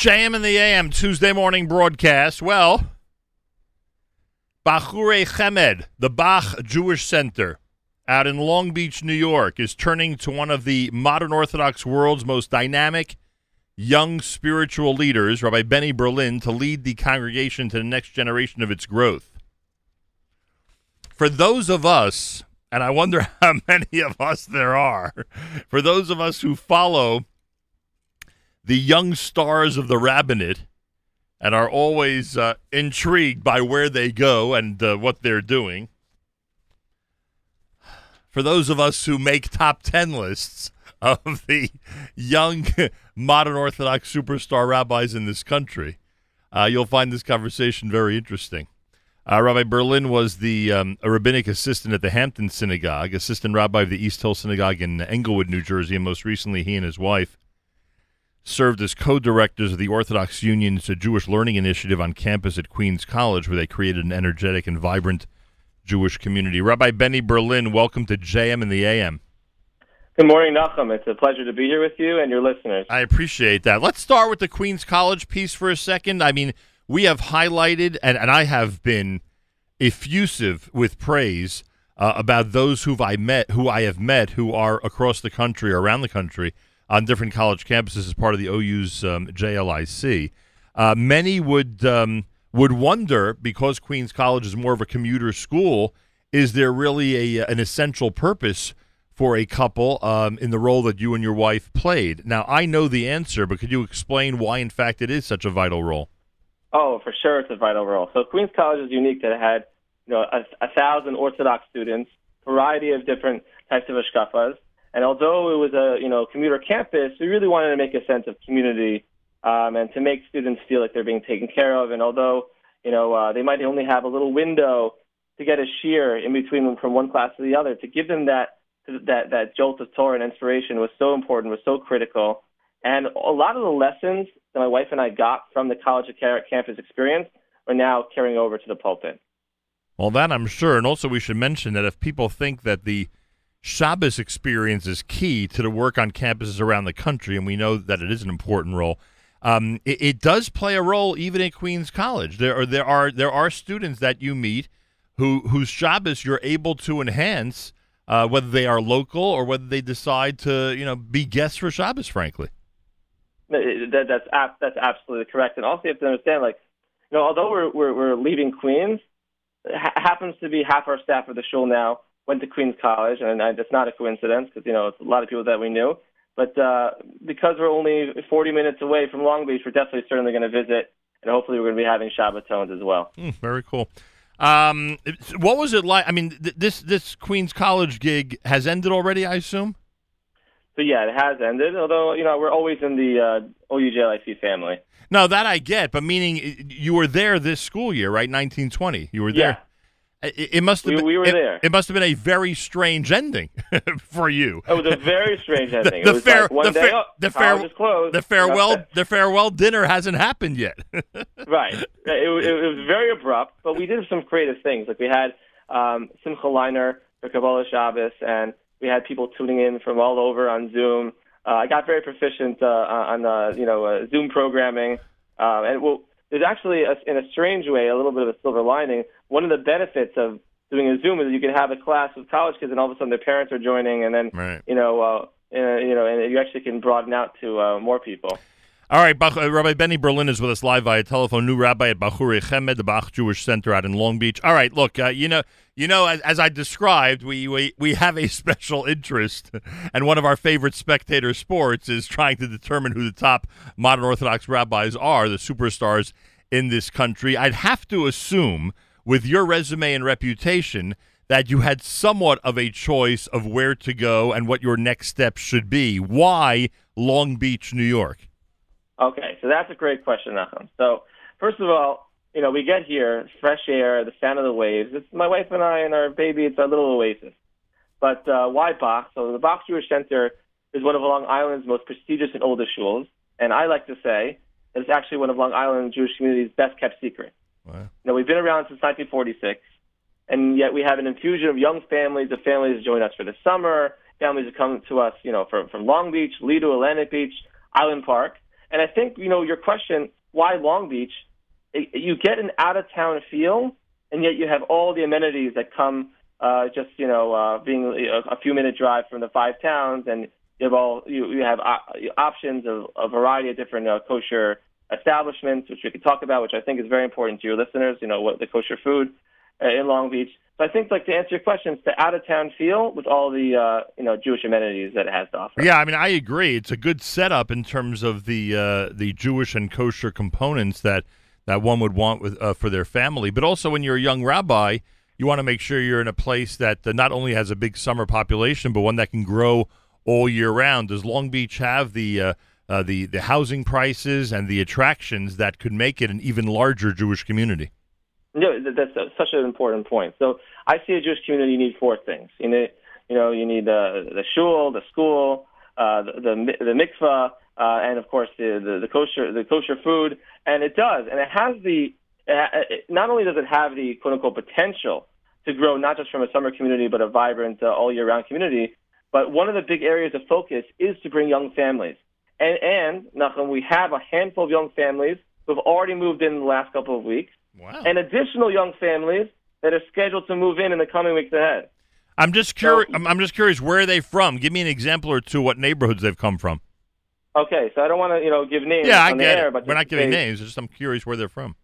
JM and the AM Tuesday morning broadcast. Well, Bachure Chemed, the Bach Jewish Center out in Long Beach, New York, is turning to one of the modern Orthodox world's most dynamic young spiritual leaders, Rabbi Benny Berlin, to lead the congregation to the next generation of its growth. For those of us, and I wonder how many of us there are, for those of us who follow the young stars of the rabbinate and are always uh, intrigued by where they go and uh, what they're doing. For those of us who make top 10 lists of the young modern Orthodox superstar rabbis in this country, uh, you'll find this conversation very interesting. Uh, rabbi Berlin was the um, rabbinic assistant at the Hampton Synagogue, assistant rabbi of the East Hill Synagogue in Englewood, New Jersey, and most recently, he and his wife served as co-directors of the Orthodox Union's Jewish Learning Initiative on campus at Queens College, where they created an energetic and vibrant Jewish community. Rabbi Benny Berlin, welcome to JM and the AM. Good morning, Nachum. It's a pleasure to be here with you and your listeners. I appreciate that. Let's start with the Queens College piece for a second. I mean, we have highlighted, and, and I have been effusive with praise uh, about those who I met, who I have met, who are across the country, around the country, on different college campuses as part of the OU's um, JLIC. Uh, many would um, would wonder because Queens College is more of a commuter school, is there really a an essential purpose for a couple um, in the role that you and your wife played? Now I know the answer, but could you explain why, in fact, it is such a vital role? Oh, for sure, it's a vital role. So Queens College is unique that it had you know a, a thousand Orthodox students, variety of different types of hashkafas and although it was a you know commuter campus, we really wanted to make a sense of community um, and to make students feel like they're being taken care of. And although you know uh, they might only have a little window to get a shiur in between them from one class to the other, to give them that that that jolt of Torah and inspiration was so important, was so critical. And a lot of the lessons that my wife and I got from the college of Carrot campus experience are now carrying over to the pulpit. Well, that I'm sure. And also, we should mention that if people think that the Shabbos experience is key to the work on campuses around the country, and we know that it is an important role. Um, it, it, does play a role even at Queens College. There are there are there are students that you meet who whose Shabbos you're able to enhance, uh, whether they are local or whether they decide to you know be guests for Shabbos. Frankly, that, that's that's absolutely correct. And also you have to understand, like you know, although we're we're, we're leaving Queens, it ha- happens to be half our staff at the shul now went to Queens College, and I, that's not a coincidence because you know it's a lot of people that we knew. But uh, because we're only 40 minutes away from Long Beach, we're definitely certainly going to visit, and hopefully we're going to be having Shabbatons as well. Mm, very cool. Um, what was it like? I mean, th- this this Queens College gig has ended already, I assume. So yeah, it has ended. Although you know we're always in the uh, OUJLIC family. No, that I get, but meaning you were there this school year, right? 1920. You were there. Yeah. It, it must have. We, been, we were it, there. It must have been a very strange ending for you. It was a very strange ending. the, the it was fair, like one the day, fair, oh, the fair, closed. the farewell, the farewell dinner hasn't happened yet. right. It, it, was very abrupt, but we did some creative things. Like we had um, Simcha Leiner for Kabbalah Shabbos, and we had people tuning in from all over on Zoom. Uh, I got very proficient uh, on uh, you know uh, Zoom programming, um, and well, there's actually, a, in a strange way, a little bit of a silver lining. One of the benefits of doing a Zoom is you can have a class with college kids, and all of a sudden their parents are joining, and then right. you know, uh, uh, you know, and you actually can broaden out to uh, more people. All right, uh, Rabbi Benny Berlin is with us live via telephone. New rabbi at Bachure Chemed, the Bach Jewish Center out in Long Beach. All right, look, uh, you know, you know, as, as, I described, we, we we have a special interest, and one of our favorite spectator sports is trying to determine who the top modern Orthodox rabbis are, the superstars in this country. I'd have to assume with your resume and reputation that you had somewhat of a choice of where to go and what your next step should be. Why Long Beach, New York? Okay, so that's a great question, Nachum. So, first of all, you know, we get here, fresh air, the sound of the waves. It's my wife and I and our baby. It's our little oasis. But uh, why Bach? So the Bach Jewish Center is one of Long Island's most prestigious and oldest schools. and I like to say it's actually one of Long Island Jewish community's best kept secrets. Wow. You know, we've been around since 1946, and yet we have an infusion of young families, of families that join us for the summer, families that come to us, you know, from, from Long Beach, Lido, Atlantic Beach, Island Park. And I think you know your question: why Long Beach? It, you get an out of town feel, and yet you have all the amenities that come uh, just you know uh, being a, a few minute drive from the five towns, and you have all you, you have uh, options of a variety of different uh, kosher establishments, which we could talk about, which I think is very important to your listeners. You know what the kosher food uh, in Long Beach. So I think, like to answer your question, it's the out of town feel with all the uh, you know Jewish amenities that it has to offer. Yeah, I mean, I agree. It's a good setup in terms of the uh, the Jewish and kosher components that that one would want with uh, for their family. But also, when you're a young rabbi, you want to make sure you're in a place that uh, not only has a big summer population, but one that can grow all year round. Does Long Beach have the uh, uh, the the housing prices and the attractions that could make it an even larger Jewish community? No, that's such an important point. So I see a Jewish community need four things. You need, you know, you need the the shul, the school, uh, the, the the mikvah, uh, and of course the, the the kosher the kosher food. And it does, and it has the. It, not only does it have the quote unquote potential to grow not just from a summer community but a vibrant uh, all year round community, but one of the big areas of focus is to bring young families. And and Nachum, we have a handful of young families who have already moved in the last couple of weeks Wow. and additional young families that are scheduled to move in in the coming weeks ahead. I'm just curious. I'm, I'm just curious. Where are they from? Give me an example or two. What neighborhoods they've come from? Okay, so I don't want to, you know, give names Yeah, I get air, it. but We're not giving say- names. Just I'm curious where they're from.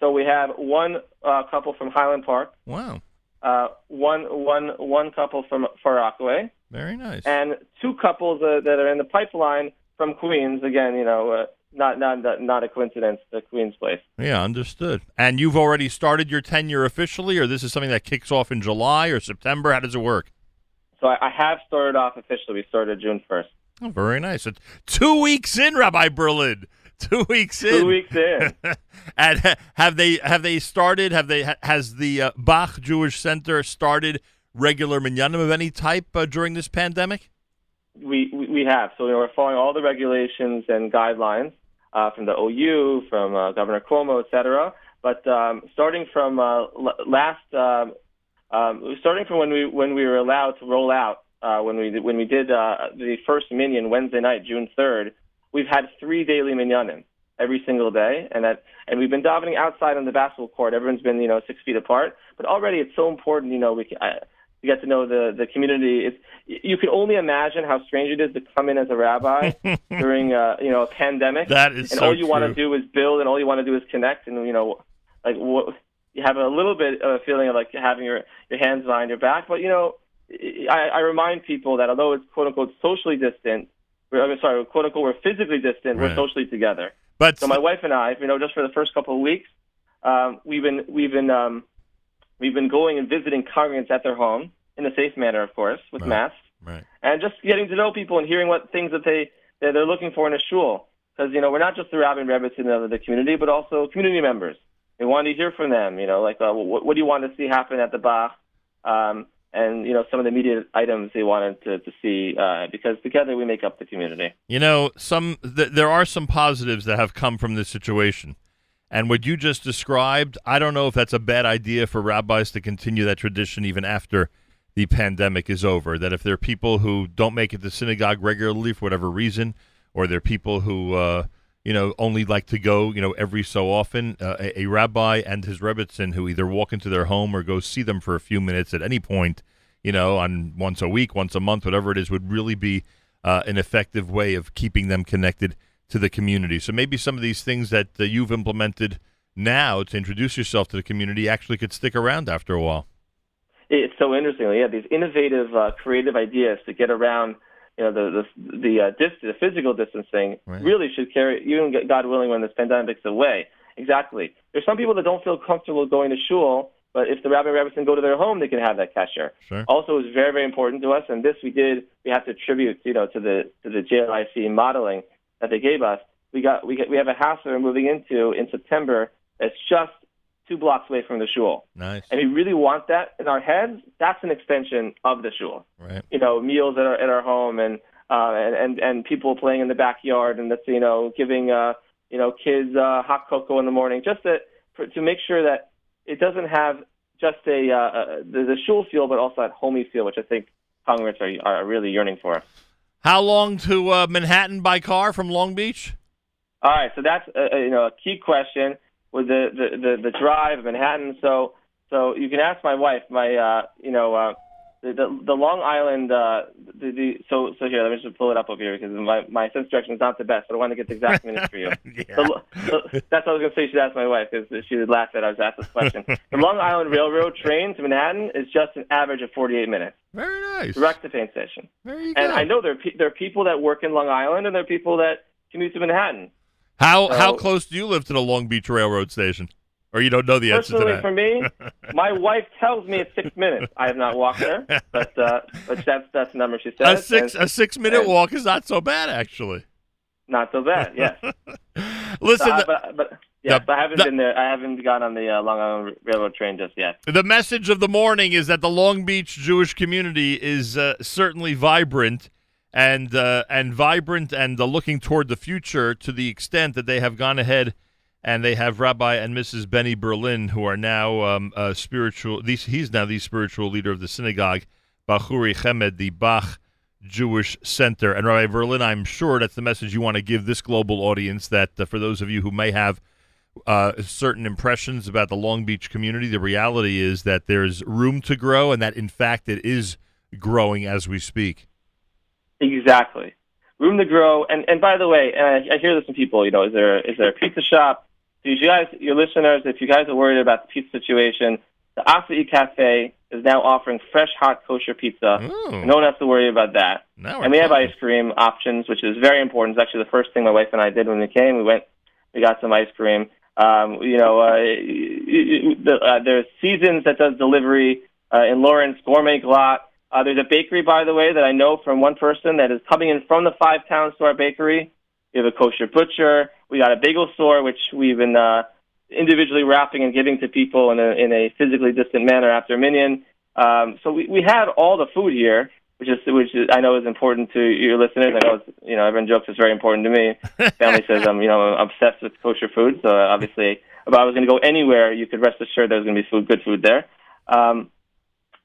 So we have one uh, couple from Highland Park, Wow. uh, one one one couple from Far Rockaway, Very nice. and two couples uh, that are in the pipeline from Queens. Again, you know, uh, not not not a coincidence. The Queens place. Yeah, understood. And you've already started your tenure officially, or this is something that kicks off in July or September? How does it work? So I, I have started off officially. We started June first. Oh, very nice. It's two weeks in, Rabbi Berlin. Two weeks in. Two weeks in. and have they have they started? Have they has the uh, Bach Jewish Center started regular minyanim of any type uh, during this pandemic? we, we have. So you know, we're following all the regulations and guidelines uh, from the OU, from uh, Governor Cuomo, et cetera. But um, starting from uh, last, um, um, starting from when we when we were allowed to roll out, uh, when we when we did uh, the first minyan Wednesday night, June third, we've had three daily minyanim every single day, and that and we've been davening outside on the basketball court. Everyone's been you know six feet apart, but already it's so important. You know, we. I, you get to know the the community. It's you can only imagine how strange it is to come in as a rabbi during uh, you know a pandemic, That is and so all you want to do is build, and all you want to do is connect, and you know, like what, you have a little bit of a feeling of like having your your hands behind your back. But you know, I, I remind people that although it's quote unquote socially distant, we're, I'm sorry, quote unquote we're physically distant, Right. we're socially together. But So my wife and I, you know, just for the first couple of weeks, um, we've been we've been um, we've been going and visiting congregants at their home in a safe manner, of course, with Right. masks, right. and just getting to know people and hearing what things that they that they're looking for in a shul. Because you know, we're not just the rabbi and rebbetzin of the community, but also community members. We want to hear from them. You know, like uh, what, what do you want to see happen at the Bach? Um, and you know some of the immediate items they wanted to, to see uh, because together we make up the community. You know, some th- there are some positives that have come from this situation. And what you just described, I don't know if that's a bad idea for rabbis to continue that tradition even after the pandemic is over. That if there are people who don't make it to synagogue regularly for whatever reason, or there are people who, uh, you know, only like to go, you know, every so often, uh, a, a rabbi and his rebbitzin who either walk into their home or go see them for a few minutes at any point, you know, on once a week, once a month, whatever it is, would really be uh, an effective way of keeping them connected to the community. So maybe some of these things that uh, you've implemented now to introduce yourself to the community actually could stick around after a while. It's so interesting. Yeah, these innovative, uh, creative ideas to get around, you know, the the the, uh, dis- the physical distancing Right. really should carry, even God willing, when this pandemic's away. Exactly. There's some people that don't feel comfortable going to shul, but if the rabbi and rabbis can go to their home, they can have that kesher. Sure. Also, is very very important to us, and this we did. We have to attribute, you know, to the to the JLIC modeling that they gave us. We got we got, we have a house that we're moving into in September that's just two blocks away from the shul Nice. and we really want that in our heads, that's an extension of the shul. Right. You know, meals at our at our home and uh, and, and and people playing in the backyard and that's you know giving uh, you know kids uh, hot cocoa in the morning just to for, to make sure that it doesn't have just a uh, uh, the, the shul feel, but also that homey feel, which I think congregants are are really yearning for. How long to uh, Manhattan by car from Long Beach? All right, so that's a, you know a key question with the the the, the drive Manhattan. So so you can ask my wife. My uh, you know. Uh, the, the, Long Island, uh, the, the so so here, let me just pull it up over here because my my sense direction is not the best, but I want to get the exact minutes for you. yeah. That's what I was going to say. You should ask my wife because she would laugh that I was asked this question. the Long Island Railroad train to Manhattan is just an average of 48 minutes, Very nice. direct to Penn Station. There you go. And I know there are, pe- there are people that work in Long Island and there are people that commute to Manhattan. how how close do you live to the Long Beach Railroad Station? Or you don't know the answer to Personally, that? for me, my wife tells me it's six minutes. I have not walked there, but uh, but that's that's the number she a says. six and a six minute walk is not so bad actually. not so bad. Yes. Listen, Uh, but but yes, the- I haven't the- been there. I haven't gone on the uh, Long Island Railroad train just yet. the message of the morning is that the Long Beach Jewish community is uh, certainly vibrant and uh, and vibrant and uh, looking toward the future to the extent that they have gone ahead and they have Rabbi and Mrs. Benny Berlin who are now um, spiritual. These, he's now the spiritual leader of the synagogue, Bachuri Chemed, the Bach Jewish Center. And Rabbi Berlin, I'm sure that's the message you want to give this global audience. That uh, for those of you who may have uh, certain impressions about the Long Beach community. The reality is that there's room to grow, and that in fact it is growing as we speak. Exactly. Room to grow. And and by the way, and I, I hear this from people. You know, is there is there a pizza shop? So you guys, your listeners, if you guys are worried about the pizza situation, the Acai Cafe is now offering fresh, hot, kosher pizza. Oh, No one has to worry about that. now And we have ice cream options, which is very important. It's actually the first thing my wife and I did when we came. We went, we got some ice cream. Um, you know, uh, the, uh, there's Seasons that does delivery uh, in Lawrence, Gourmet Glatt. Uh, there's a bakery, by the way, that I know from one person that is coming in from the Five Towns to our bakery. We have a kosher butcher. We got a bagel store, which we've been uh, individually wrapping and giving to people in a, in a physically distant manner after Minyan. Um, so we, we had all the food here, which is which is, I know is important to your listeners. I know it's, you know everyone jokes it's very important to me. Family says I'm you know I'm obsessed with kosher food, so obviously if I was going to go anywhere, you could rest assured there's going to be food, good food there. Um,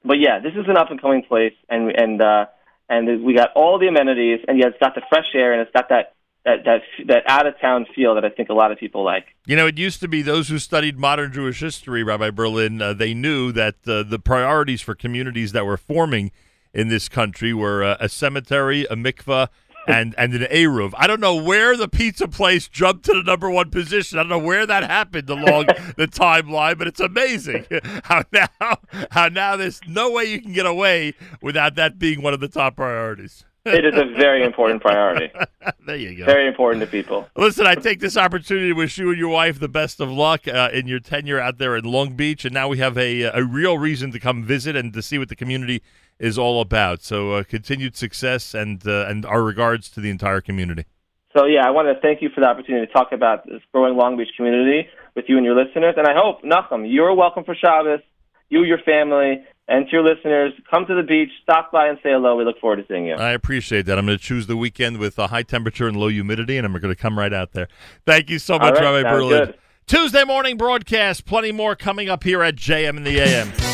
but yeah, this is an up and coming place, and and uh, and we got all the amenities, and yeah, it's got the fresh air, and it's got that that that that out of town feel that I think a lot of people like. You know, it used to be those who studied modern Jewish history, Rabbi Berlin, uh, they knew that uh, the priorities for communities that were forming in this country were uh, a cemetery, a mikvah, and, and an Eruv. I don't know where the pizza place jumped to the number one position. I don't know where that happened along the timeline, but it's amazing how now how now there's no way you can get away without that being one of the top priorities. It is a very important priority, there you go. very important to people. Listen, I take this opportunity to wish you and your wife the best of luck uh, in your tenure out there in Long Beach, and now we have a a real reason to come visit and to see what the community is all about. So, uh, continued success and uh, and our regards to the entire community. So yeah, I want to thank you for the opportunity to talk about this growing Long Beach community with you and your listeners. And I hope, Nachum, you're welcome for Shabbos. You, your family, and to your listeners, come to the beach, stop by and say hello. We look forward to seeing you. I appreciate that. I'm going to choose the weekend with a high temperature and low humidity, and I'm going to come right out there. Thank you so much, right, Rabbi Berlin. good. Tuesday morning broadcast. Plenty more coming up here at JM in the AM.